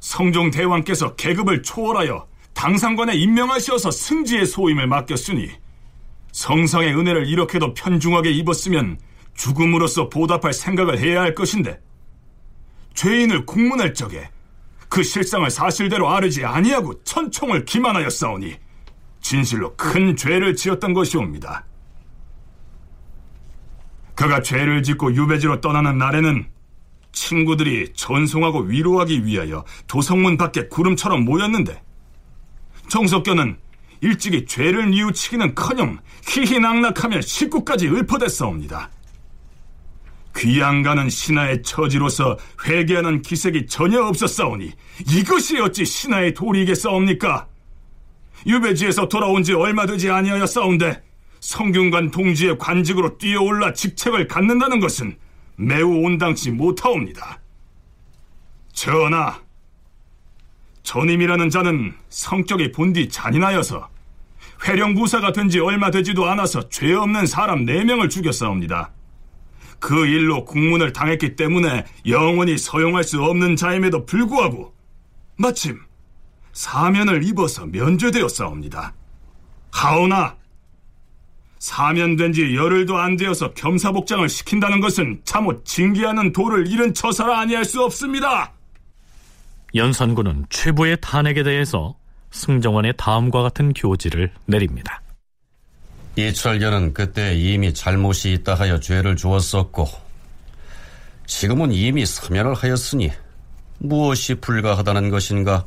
성종 대왕께서 계급을 초월하여 당상관에 임명하시어서 승지의 소임을 맡겼으니 성상의 은혜를 이렇게도 편중하게 입었으면 죽음으로써 보답할 생각을 해야 할 것인데 죄인을 국문할 적에 그 실상을 사실대로 아르지 아니하고 천총을 기만하였사오니 진실로 큰 죄를 지었던 것이옵니다. 그가 죄를 짓고 유배지로 떠나는 날에는 친구들이 전송하고 위로하기 위하여 도성문 밖에 구름처럼 모였는데 정석견은 일찍이 죄를 뉘우치기는커녕 희희낙낙하며 식구까지 읊어댔사옵니다. 귀양가는 신하의 처지로서 회개하는 기색이 전혀 없었사오니 이것이 어찌 신하의 도리이겠사옵니까? 유배지에서 돌아온 지 얼마 되지 아니하였사온데 성균관 동지의 관직으로 뛰어올라 직책을 갖는다는 것은 매우 온당치 못하옵니다. 전하, 전임이라는 자는 성격이 본디 잔인하여서 회령부사가 된 지 얼마 되지도 않아서 죄 없는 사람 4명을 죽였사옵니다. 그 일로 국문을 당했기 때문에 영원히 서용할 수 없는 자임에도 불구하고 마침 사면을 입어서 면죄되었사옵니다. 하오나 사면된 지 열흘도 안 되어서 겸사복장을 시킨다는 것은 참못 징계하는 도를 잃은 처사라 아니할 수 없습니다. 연산군은 최부의 탄핵에 대해서 승정원의 다음과 같은 교지를 내립니다. 이철견은 그때 이미 잘못이 있다 하여 죄를 주었었고 지금은 이미 사면을 하였으니 무엇이 불가하다는 것인가?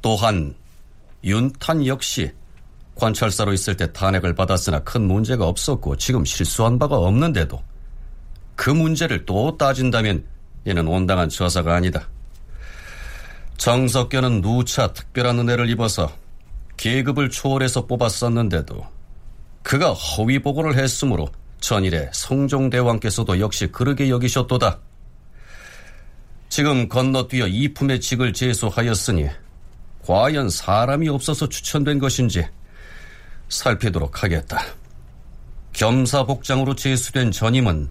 또한 윤탄 역시 관찰사로 있을 때 탄핵을 받았으나 큰 문제가 없었고 지금 실수한 바가 없는데도 그 문제를 또 따진다면 이는 온당한 처사가 아니다. 정석견은 누차 특별한 은혜를 입어서 계급을 초월해서 뽑았었는데도 그가 허위 보고를 했으므로 전일에 성종대왕께서도 역시 그러게 여기셨도다. 지금 건너뛰어 이품의 직을 제소하였으니 과연 사람이 없어서 추천된 것인지 살피도록 하겠다. 겸사복장으로 제수된 전임은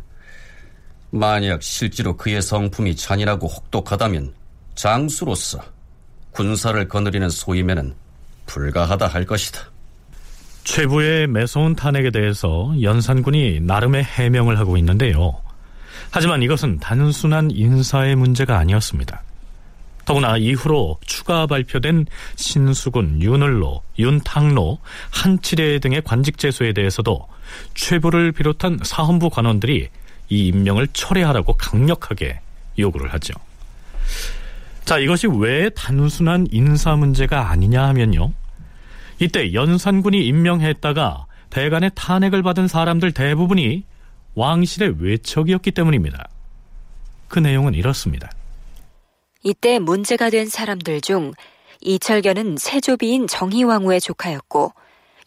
만약 실제로 그의 성품이 잔인하고 혹독하다면 장수로서 군사를 거느리는 소임에는 불가하다 할 것이다. 최부의 매서운 탄핵에 대해서 연산군이 나름의 해명을 하고 있는데요. 하지만 이것은 단순한 인사의 문제가 아니었습니다. 더구나 이후로 추가 발표된 신수군, 윤을로, 윤탕로, 한치례 등의 관직 제소에 대해서도 최부를 비롯한 사헌부 관원들이 이 임명을 철회하라고 강력하게 요구를 하죠. 자, 이것이 왜 단순한 인사 문제가 아니냐 하면요. 이때 연산군이 임명했다가 대간의 탄핵을 받은 사람들 대부분이 왕실의 외척이었기 때문입니다. 그 내용은 이렇습니다. 이때 문제가 된 사람들 중 이철견은 세조비인 정희왕후의 조카였고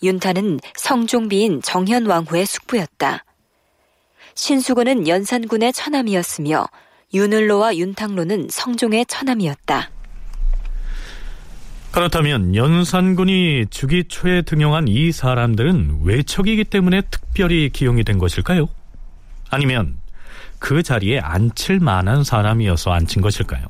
윤타는 성종비인 정현왕후의 숙부였다. 신수군은 연산군의 처남이었으며 윤을로와 윤탕로는 성종의 처남이었다. 그렇다면 연산군이 주기 초에 등용한 이 사람들은 외척이기 때문에 특별히 기용이 된 것일까요? 아니면 그 자리에 앉힐 만한 사람이어서 앉힌 것일까요?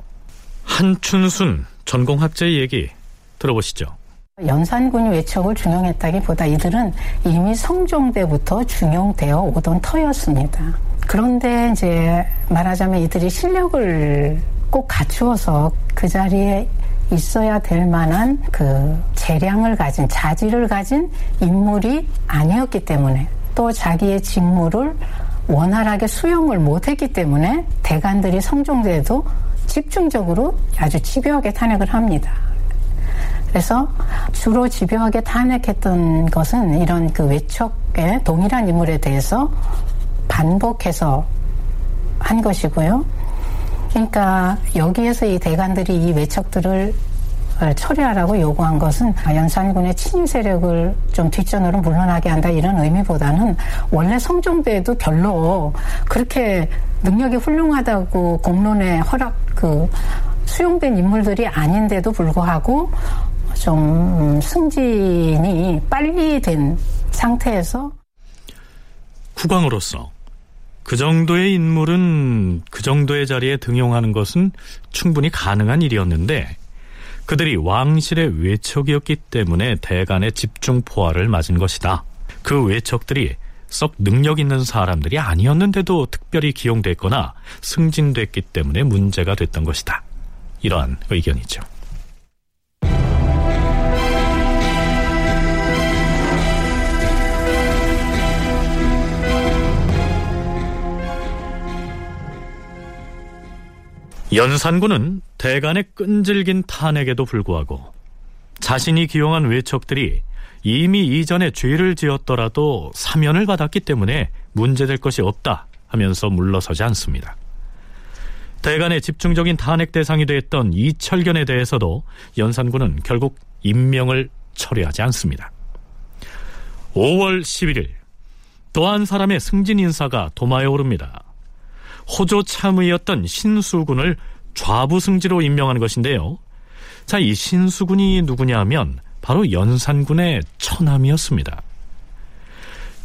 한춘순 전공학자의 얘기 들어보시죠. 연산군이 외척을 중용했다기보다 이들은 이미 성종 때부터 중용되어 오던 터였습니다. 그런데 이제 말하자면 이들이 실력을 꼭 갖추어서 그 자리에 있어야 될 만한 그 재량을 가진 자질을 가진 인물이 아니었기 때문에 또 자기의 직무를 원활하게 수용을 못했기 때문에 대관들이 성종대에도 집중적으로 아주 집요하게 탄핵을 합니다. 그래서 주로 집요하게 탄핵했던 것은 이런 그 외척의 동일한 인물에 대해서 반복해서 한 것이고요. 그러니까 여기에서 이 대관들이 이 외척들을 처리하라고 요구한 것은 연산군의 친일 세력을 좀 뒷전으로 물러나게 한다 이런 의미보다는 원래 성종대에도 별로 그렇게 능력이 훌륭하다고 공론에 허락 그 수용된 인물들이 아닌데도 불구하고 좀 승진이 빨리 된 상태에서 국왕으로서 그 정도의 인물은 그 정도의 자리에 등용하는 것은 충분히 가능한 일이었는데 그들이 왕실의 외척이었기 때문에 대간의 집중 포화를 맞은 것이다. 그 외척들이 썩 능력 있는 사람들이 아니었는데도 특별히 기용됐거나 승진됐기 때문에 문제가 됐던 것이다. 이러한 의견이죠. 연산군은 대간의 끈질긴 탄핵에도 불구하고 자신이 기용한 외척들이 이미 이전에 죄를 지었더라도 사면을 받았기 때문에 문제될 것이 없다 하면서 물러서지 않습니다. 대간의 집중적인 탄핵 대상이 됐던 이철견에 대해서도 연산군은 결국 임명을 처리하지 않습니다. 5월 11일 또 한 사람의 승진 인사가 도마에 오릅니다. 호조 참의였던 신수군을 좌부승지로 임명한 것인데요. 자, 이 신수군이 누구냐 하면 바로 연산군의 처남이었습니다.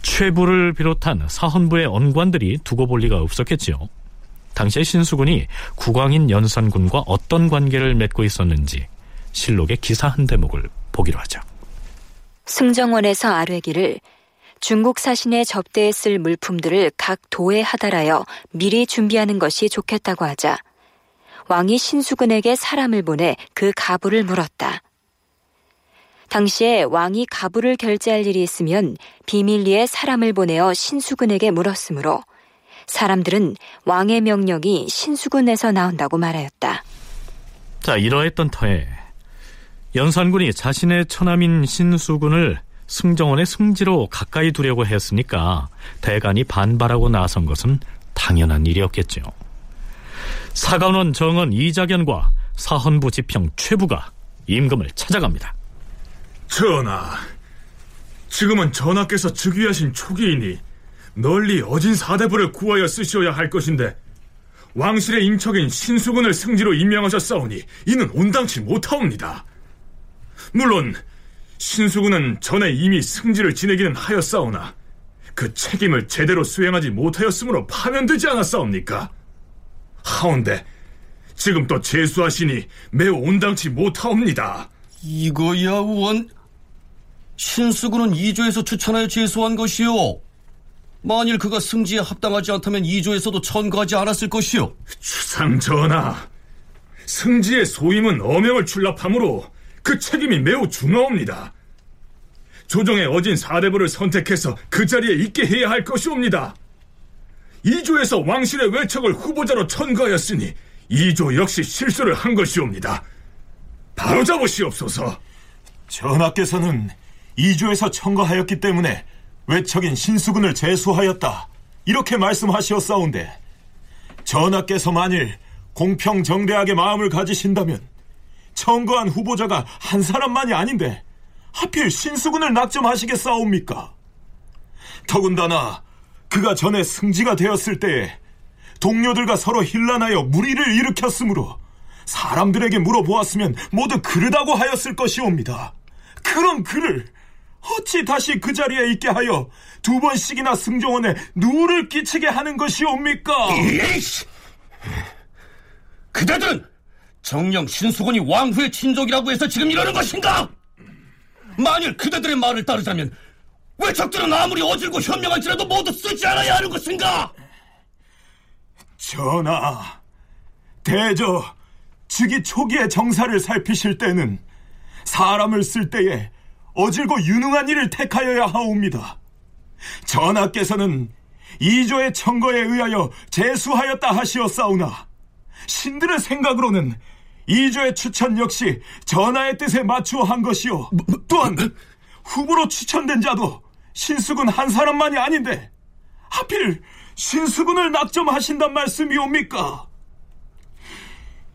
최부를 비롯한 사헌부의 언관들이 두고 볼 리가 없었겠지요. 당시의 신수군이 국왕인 연산군과 어떤 관계를 맺고 있었는지 실록의 기사 한 대목을 보기로 하죠. 승정원에서 아뢰기를 중국 사신에 접대했을 물품들을 각 도에 하달하여 미리 준비하는 것이 좋겠다고 하자 왕이 신수군에게 사람을 보내 그 가부를 물었다. 당시에 왕이 가부를 결제할 일이 있으면 비밀리에 사람을 보내어 신수군에게 물었으므로 사람들은 왕의 명령이 신수군에서 나온다고 말하였다. 자, 이러했던 터에 연산군이 자신의 처남인 신수군을 승정원의 승지로 가까이 두려고 했으니까 대간이 반발하고 나선 것은 당연한 일이었겠죠. 사관원 정원 이자견과 사헌부 지평 최부가 임금을 찾아갑니다. 전하, 지금은 전하께서 즉위하신 초기이니 널리 어진 사대부를 구하여 쓰시어야 할 것인데 왕실의 인척인 신수군을 승지로 임명하셨사오니 이는 온당치 못하옵니다. 물론 신수군은 전에 이미 승지를 지내기는 하였사오나 그 책임을 제대로 수행하지 못하였으므로 파면되지 않았사옵니까? 하온데 지금 또 재수하시니 매우 온당치 못하옵니다. 이거야 원 신수군은 2조에서 추천하여 제수한 것이요. 만일 그가 승지에 합당하지 않다면 2조에서도 천거하지 않았을 것이요. 주상 전하, 승지의 소임은 어명을 출납하므로 그 책임이 매우 중하옵니다. 조정의 어진 사대부를 선택해서 그 자리에 있게 해야 할 것이옵니다. 이조에서 왕실의 외척을 후보자로 천거하였으니 이조 역시 실수를 한 것이옵니다. 바로 잡으시옵소서. 전하께서는 이조에서 청거하였기 때문에 외척인 신수군을 제수하였다. 이렇게 말씀하시었사온데 전하께서 만일 공평정대하게 마음을 가지신다면 청거한 후보자가 한 사람만이 아닌데 하필 신수군을 낙점하시겠사옵니까? 더군다나 그가 전에 승지가 되었을 때에 동료들과 서로 hir난하여 무리를 일으켰으므로 사람들에게 물어보았으면 모두 그르다고 하였을 것이옵니다. 그런 그를 어찌 다시 그 자리에 있게 하여 두 번씩이나 승정원에 누를 끼치게 하는 것이옵니까? 에이씨! 그대들은 정령 신수군이 왕후의 친족이라고 해서 지금 이러는 것인가? 만일 그대들의 말을 따르자면 왜 적들은 아무리 어질고 현명할지라도 모두 쓰지 않아야 하는 것인가? 전하, 대저 즉위 초기의 정사를 살피실 때는 사람을 쓸 때에 어질고 유능한 일을 택하여야 하옵니다. 전하께서는 이조의 청거에 의하여 제수하였다 하시었사오나 신들의 생각으로는 이조의 추천 역시 전하의 뜻에 맞추어 한 것이요. 또한 후보로 추천된 자도 신수군 한 사람만이 아닌데 하필 신수군을 낙점하신단 말씀이옵니까?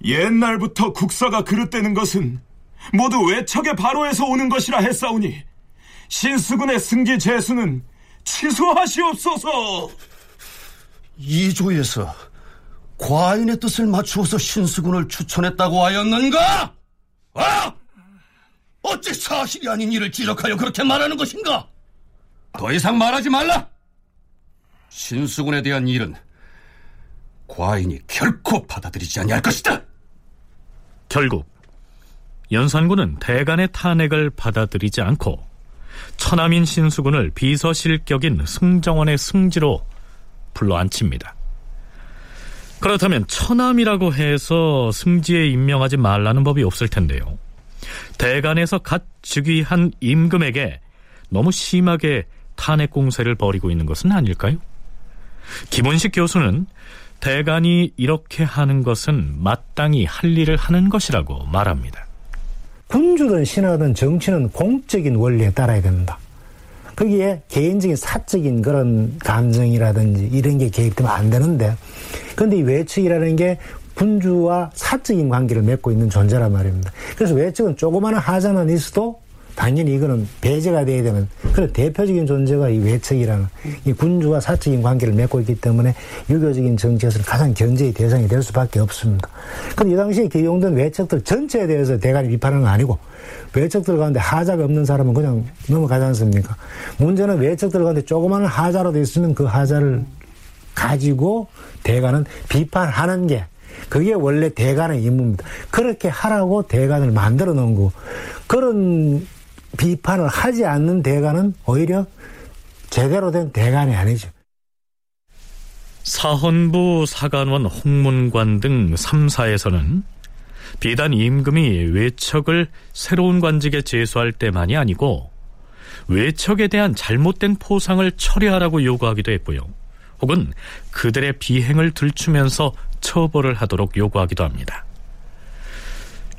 옛날부터 국사가 그릇되는 것은 모두 외척의 바로에서 오는 것이라 했사오니 신수군의 승기 재수는 취소하시옵소서. 이조에서 과인의 뜻을 맞추어서 신수군을 추천했다고 하였는가? 아! 어찌 사실이 아닌 일을 지적하여 그렇게 말하는 것인가? 더 이상 말하지 말라! 신수군에 대한 일은 과인이 결코 받아들이지 아니할 것이다! 결국 연산군은 대간의 탄핵을 받아들이지 않고 처남인 신수군을 비서실격인 승정원의 승지로 불러 앉힙니다. 그렇다면 처남이라고 해서 승지에 임명하지 말라는 법이 없을 텐데요. 대간에서 갓 즉위한 임금에게 너무 심하게 탄핵 공세를 벌이고 있는 것은 아닐까요? 김원식 교수는 대간이 이렇게 하는 것은 마땅히 할 일을 하는 것이라고 말합니다. 군주든 신하든 정치는 공적인 원리에 따라야 된다. 거기에 개인적인 사적인 그런 감정이라든지 이런 게 개입되면 안 되는데 근데 이 외측이라는 게 군주와 사적인 관계를 맺고 있는 존재란 말입니다. 그래서 외측은 조그마한 하자만 있어도 당연히 이거는 배제가 돼야 되는 그런 대표적인 존재가 이 외척이라는 이 군주와 사적인 관계를 맺고 있기 때문에 유교적인 정치에서는 가장 견제의 대상이 될 수밖에 없습니다. 근데 이 당시에 기용된 외척들 전체에 대해서 대가리 비판하는 건 아니고 외척들 가운데 하자가 없는 사람은 그냥 넘어가지 않습니까? 문제는 외척들 가운데 조그마한 하자라도 있으면 그 하자를 가지고 대가는 비판하는 게 그게 원래 대간의 임무입니다. 그렇게 하라고 대간을 만들어 놓은 거. 그런 비판을 하지 않는 대간은 오히려 제대로 된 대간이 아니죠. 사헌부, 사관원, 홍문관 등 3사에서는 비단 임금이 외척을 새로운 관직에 제수할 때만이 아니고 외척에 대한 잘못된 포상을 처리하라고 요구하기도 했고요. 혹은 그들의 비행을 들추면서 처벌을 하도록 요구하기도 합니다.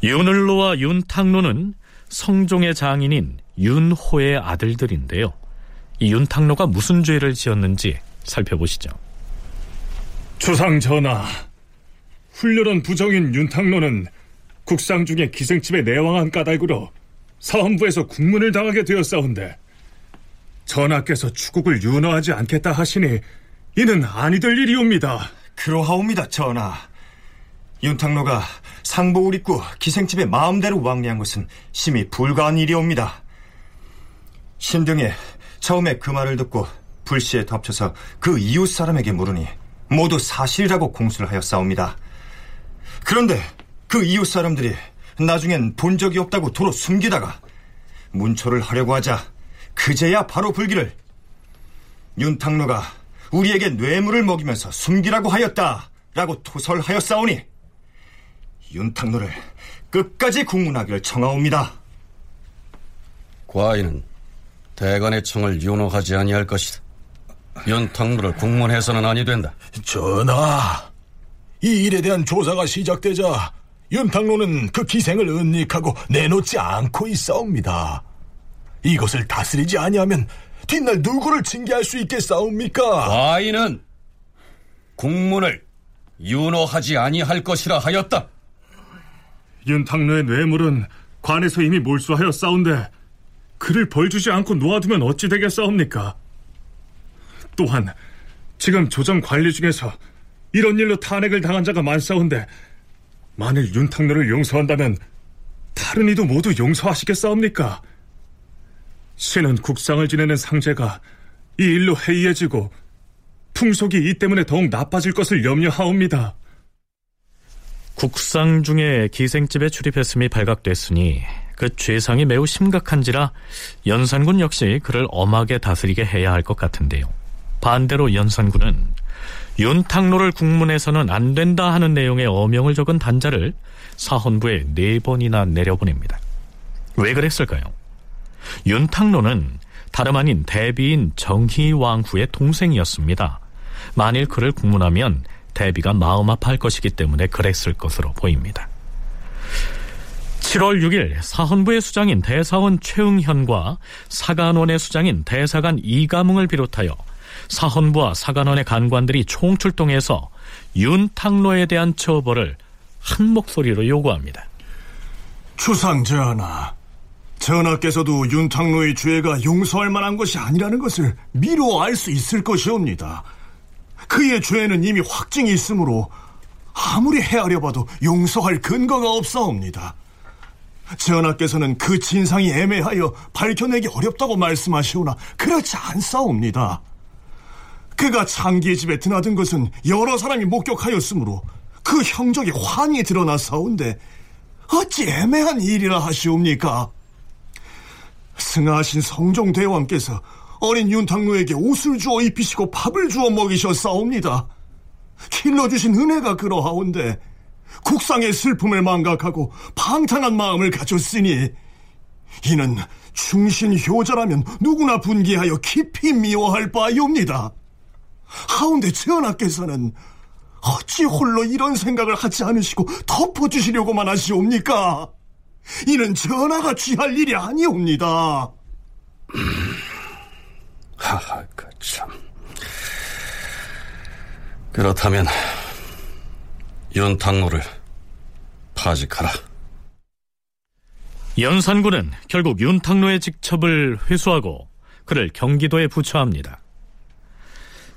윤을로와 윤탕로는 성종의 장인인 윤호의 아들들인데요. 이 윤탕로가 무슨 죄를 지었는지 살펴보시죠. 주상 전하, 훌륭한 부정인 윤탕로는 국상 중에 기생집에 내왕한 까닭으로 사헌부에서 국문을 당하게 되었사온데 전하께서 추국을 윤허하지 않겠다 하시니 이는 아니 될 일이옵니다. 그러하옵니다, 전하. 윤탕로가 상복을 입고 기생집에 마음대로 왕래한 것은 심히 불가한 일이옵니다. 신등에 처음에 그 말을 듣고 불시에 덮쳐서 그 이웃 사람에게 물으니 모두 사실이라고 공수를 하였사옵니다. 그런데 그 이웃 사람들이 나중엔 본 적이 없다고 도로 숨기다가 문초를 하려고 하자 그제야 바로 불기를 윤탕로가 우리에게 뇌물을 먹이면서 숨기라고 하였다라고 토설하였사오니 윤탁로를 끝까지 국문하기를 청하옵니다. 과인은 대간의 청을 윤호하지 아니할 것이다. 윤탁로를 국문해서는 아니 된다. 전하, 이 일에 대한 조사가 시작되자 윤탁로는 그 기생을 은닉하고 내놓지 않고 있사옵니다. 이것을 다스리지 아니하면 뒷날 누구를 징계할 수 있겠사옵니까? 과인은 국문을 윤호하지 아니할 것이라 하였다. 윤탁로의 뇌물은 관에서 이미 몰수하여 싸운데 그를 벌주지 않고 놓아두면 어찌 되겠사옵니까? 또한 지금 조정 관리 중에서 이런 일로 탄핵을 당한 자가 많사온데 만일 윤탁로를 용서한다면 다른 이도 모두 용서하시겠사옵니까? 신은 국상을 지내는 상제가 이 일로 해이해지고 풍속이 이 때문에 더욱 나빠질 것을 염려하옵니다. 국상 중에 기생집에 출입했음이 발각됐으니 그 죄상이 매우 심각한지라 연산군 역시 그를 엄하게 다스리게 해야 할 것 같은데요. 반대로 연산군은 윤탁로를 국문에서는 안 된다 하는 내용의 어명을 적은 단자를 사헌부에 네 번이나 내려보냅니다. 왜 그랬을까요? 윤탁로는 다름 아닌 대비인 정희왕후의 동생이었습니다. 만일 그를 국문하면 대비가 마음 아파할 것이기 때문에 그랬을 것으로 보입니다. 7월 6일 사헌부의 수장인 대사원 최응현과 사간원의 수장인 대사관 이가뭉을 비롯하여 사헌부와 사간원의 간관들이 총출동해서 윤탁로에 대한 처벌을 한 목소리로 요구합니다. 추상 전하, 전하께서도 윤탁로의 죄가 용서할 만한 것이 아니라는 것을 미루어 알수 있을 것이옵니다. 그의 죄는 이미 확증이 있으므로 아무리 헤아려 봐도 용서할 근거가 없사옵니다. 전하께서는 그 진상이 애매하여 밝혀내기 어렵다고 말씀하시오나 그렇지 않사옵니다. 그가 창기의 집에 드나든 것은 여러 사람이 목격하였으므로 그 형적이 환히 드러나사온데 어찌 애매한 일이라 하시옵니까? 승하하신 성종대왕께서 어린 윤탁로에게 옷을 주어 입히시고 밥을 주어 먹이셨사옵니다. 길러주신 은혜가 그러하온데 국상의 슬픔을 망각하고 방탕한 마음을 가졌으니 이는 충신 효자라면 누구나 분기하여 깊이 미워할 바이옵니다. 하운데 전하께서는 어찌 홀로 이런 생각을 하지 않으시고 덮어주시려고만 하시옵니까? 이는 전하가 취할 일이 아니옵니다. 하하, 그 참. 그렇다면 윤탁로를 파직하라. 연산군은 결국 윤탁로의 직첩을 회수하고 그를 경기도에 부처합니다.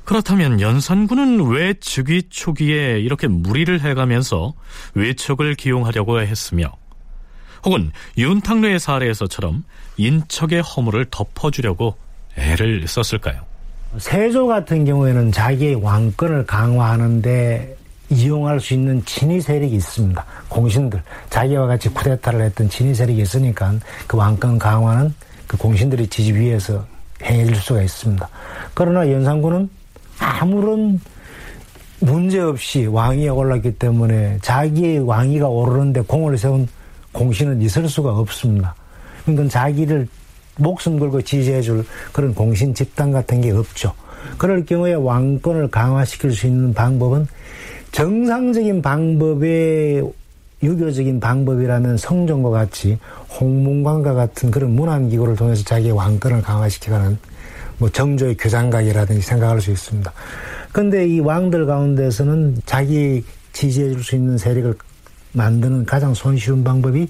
그렇다면 연산군은 왜 즉위 초기에 이렇게 무리를 해가면서 외척을 기용하려고 했으며 혹은 윤탁로의 사례에서처럼 인척의 허물을 덮어주려고 애를 썼을까요? 세조 같은 경우에는 자기의 왕권을 강화하는데 이용할 수 있는 친위 세력이 있습니다. 공신들. 자기와 같이 쿠데타를 했던 친위 세력이 있으니까 그 왕권 강화는 그 공신들의 지지 위에서 해줄 수가 있습니다. 그러나 연산군은 아무런 문제 없이 왕위에 올랐기 때문에 자기의 왕위가 오르는데 공을 세운 공신은 있을 수가 없습니다. 그러니까 자기를 목숨 걸고 지지해줄 그런 공신 집단 같은 게 없죠. 그럴 경우에 왕권을 강화시킬 수 있는 방법은 정상적인 방법의 유교적인 방법이라면 성종과 같이 홍문관과 같은 그런 문안기구를 통해서 자기의 왕권을 강화시키가는 뭐 정조의 교장각이라든지 생각할 수 있습니다. 근데 이 왕들 가운데서는 자기 지지해줄 수 있는 세력을 만드는 가장 손쉬운 방법이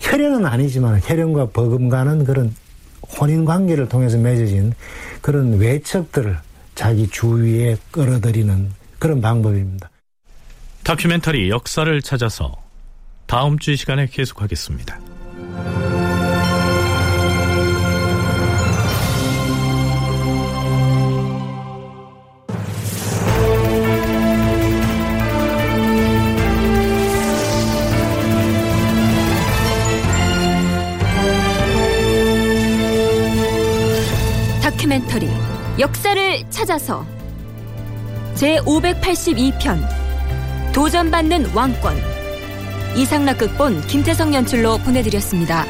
혈연은 아니지만 혈연과 버금가는 그런 혼인 관계를 통해서 맺어진 그런 외척들을 자기 주위에 끌어들이는 그런 방법입니다. 다큐멘터리 역사를 찾아서 다음 주 시간에 계속하겠습니다. 역사를 찾아서 제 582편 도전받는 왕권 이상락 극본 김태성 연출로 보내드렸습니다.